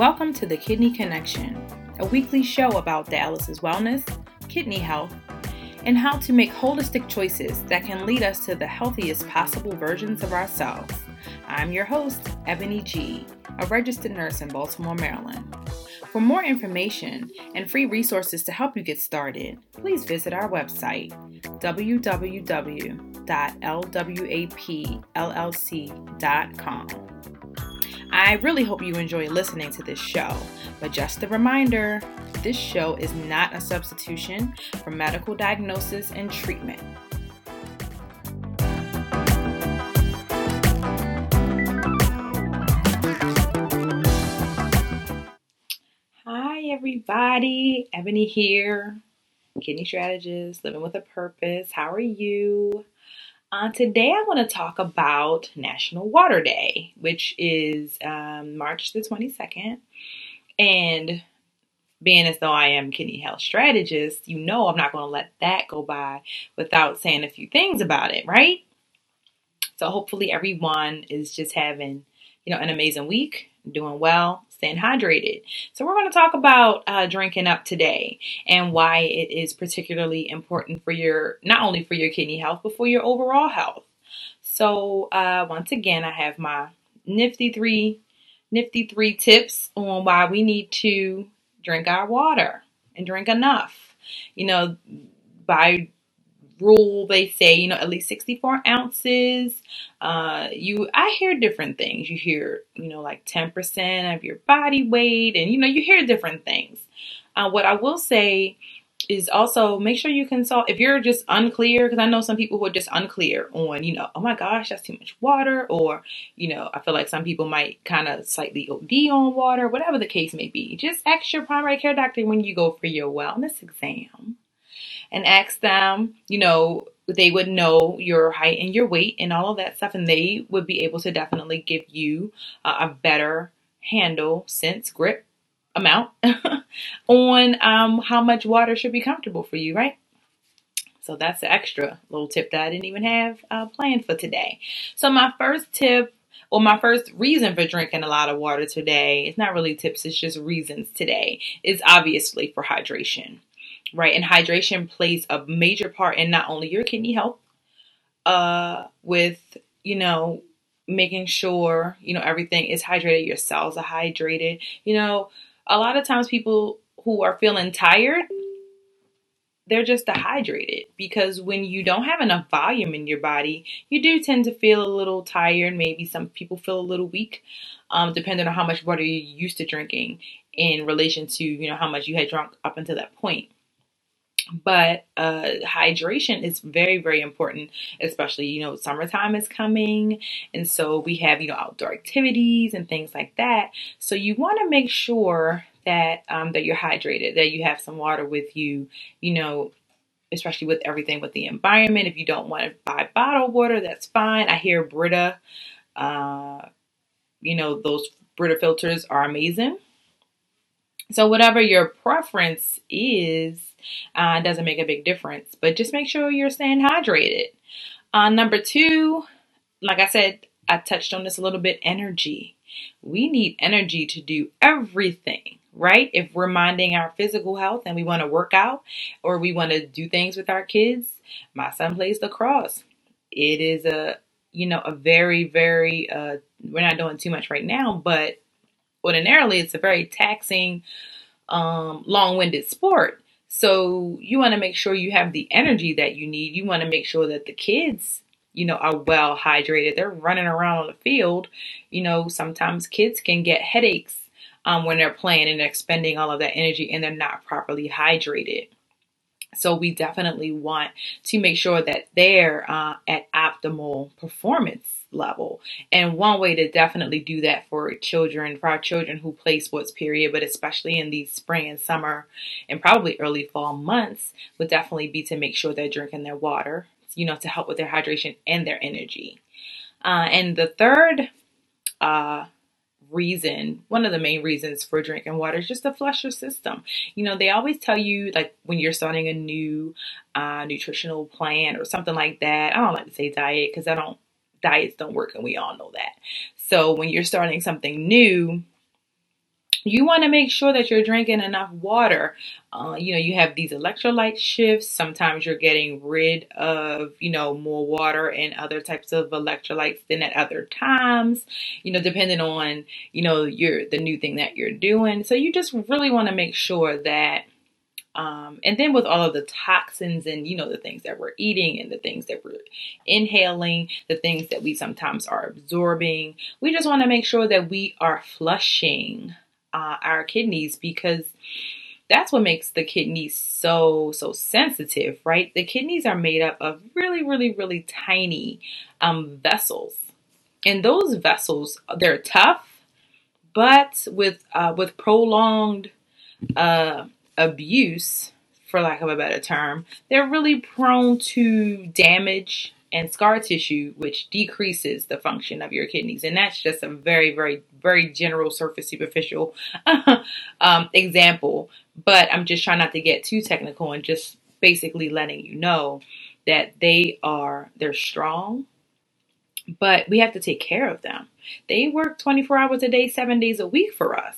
Welcome to the Kidney Connection, a weekly show about dialysis wellness, kidney health, and how to make holistic choices that can lead us to the healthiest possible versions of ourselves. I'm your host, Ebony G, a registered nurse in Baltimore, Maryland. For more information and free resources to help you get started, please visit our website, www.lwapllc.com. I really hope you enjoy listening to this show, but just a reminder this show is not a substitution for medical diagnosis and treatment. Hi, everybody. Ebony here, kidney strategist, living with a purpose. How are you? Uh, today, I want to talk about National Water Day, which is um, March the 22nd. And being as though I am kidney health strategist, you know I'm not going to let that go by without saying a few things about it, right? So hopefully everyone is just having, you know, an amazing week, doing well, staying hydrated. So, we're going to talk about uh, drinking up today and why it is particularly important for your, not only for your kidney health, but for your overall health. So, uh, once again, I have my nifty three, nifty three tips on why we need to drink our water and drink enough. You know, by rule they say you know at least 64 ounces. Uh you i hear different things. You hear you know like 10% of your body weight and you know you hear different things. Uh, what i will say is also make sure you consult if you're just unclear because i know some people who are just unclear on you know oh my gosh that's too much water or you know i feel like some people might kind of slightly od on water whatever the case may be. Just ask your primary care doctor when you go for your wellness exam and ask them, you know, they would know your height and your weight and all of that stuff, and they would be able to definitely give you uh, a better handle, sense, grip amount on um, how much water should be comfortable for you, right? So that's the extra little tip that I didn't even have uh, planned for today. So my first tip or my first reason for drinking a lot of water today, it's not really tips, it's just reasons today, is obviously for hydration right? And hydration plays a major part in not only your kidney health, uh, with you know making sure you know everything is hydrated, your cells are hydrated. You know, a lot of times people who are feeling tired, they're just dehydrated because when you don't have enough volume in your body, you do tend to feel a little tired. Maybe some people feel a little weak, um, depending on how much water you're used to drinking in relation to you know how much you had drunk up until that point but uh, hydration is very very important especially you know summertime is coming. And so we have you know outdoor activities and things like that. So you want to make sure that um, that you're hydrated that you have some water with you you know especially with everything with the environment. If you don't want to buy bottled water that's fine. I hear brita uh, you know those brita filters are amazing so whatever your preference is uh, doesn't make a big difference, but just make sure you're staying hydrated. Uh, number two, like I said, I touched on this a little bit energy. We need energy to do everything, right? If we're minding our physical health and we want to work out or we want to do things with our kids, my son plays lacrosse. It is a, you know, a very, very, uh, we're not doing too much right now, but ordinarily it's a very taxing, um, long winded sport. So you want to make sure you have the energy that you need. You want to make sure that the kids, you know, are well hydrated. They're running around on the field. You know, sometimes kids can get headaches um, when they're playing and expending all of that energy and they're not properly hydrated. So we definitely want to make sure that they're uh, at optimal performance level. And one way to definitely do that for children, for our children who play sports, period, but especially in these spring and summer and probably early fall months, would definitely be to make sure they're drinking their water, you know, to help with their hydration and their energy. Uh, and the third uh, reason, one of the main reasons for drinking water is just to flush your system. You know, they always tell you, like, when you're starting a new uh, nutritional plan or something like that. I don't like to say diet because I don't diets don't work and we all know that. So when you're starting something new, you want to make sure that you're drinking enough water. Uh, you know, you have these electrolyte shifts. Sometimes you're getting rid of, you know, more water and other types of electrolytes than at other times, you know, depending on, you know, your the new thing that you're doing. So you just really want to make sure that um, and then with all of the toxins and you know the things that we're eating and the things that we're inhaling, the things that we sometimes are absorbing, we just want to make sure that we are flushing uh, our kidneys because that's what makes the kidneys so so sensitive right? The kidneys are made up of really really really tiny um, vessels. And those vessels they're tough but with uh, with prolonged uh, abuse for lack of a better term they're really prone to damage and scar tissue, which decreases the function of your kidneys. And that's just a very, very, very general, surface, superficial um, example. But I'm just trying not to get too technical and just basically letting you know that they are, they're strong, but we have to take care of them. They work 24 hours a day, seven days a week for us.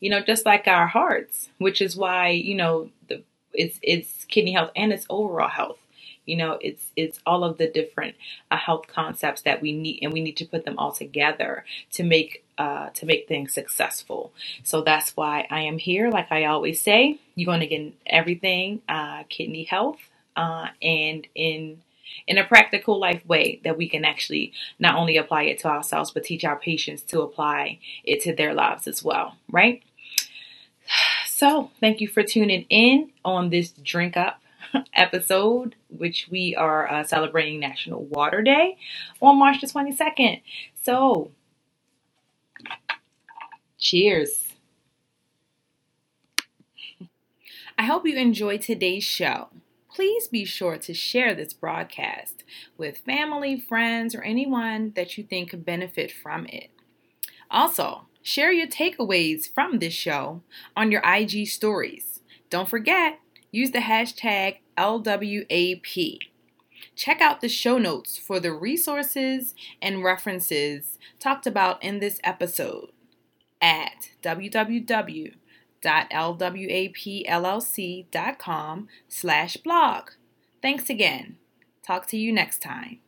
You know, just like our hearts, which is why, you know, the it's it's kidney health and it's overall health you know, it's it's all of the different uh, health concepts that we need, and we need to put them all together to make uh, to make things successful. So that's why I am here. Like I always say, you're going to get everything uh, kidney health, uh, and in in a practical life way that we can actually not only apply it to ourselves, but teach our patients to apply it to their lives as well. Right. So, thank you for tuning in on this drink up episode, which we are uh, celebrating National Water Day on March the 22nd. So, cheers. I hope you enjoyed today's show. Please be sure to share this broadcast with family, friends, or anyone that you think could benefit from it. Also, share your takeaways from this show on your IG stories. Don't forget, use the hashtag LWAP. Check out the show notes for the resources and references talked about in this episode at www.lwapllc.com slash blog. Thanks again. Talk to you next time.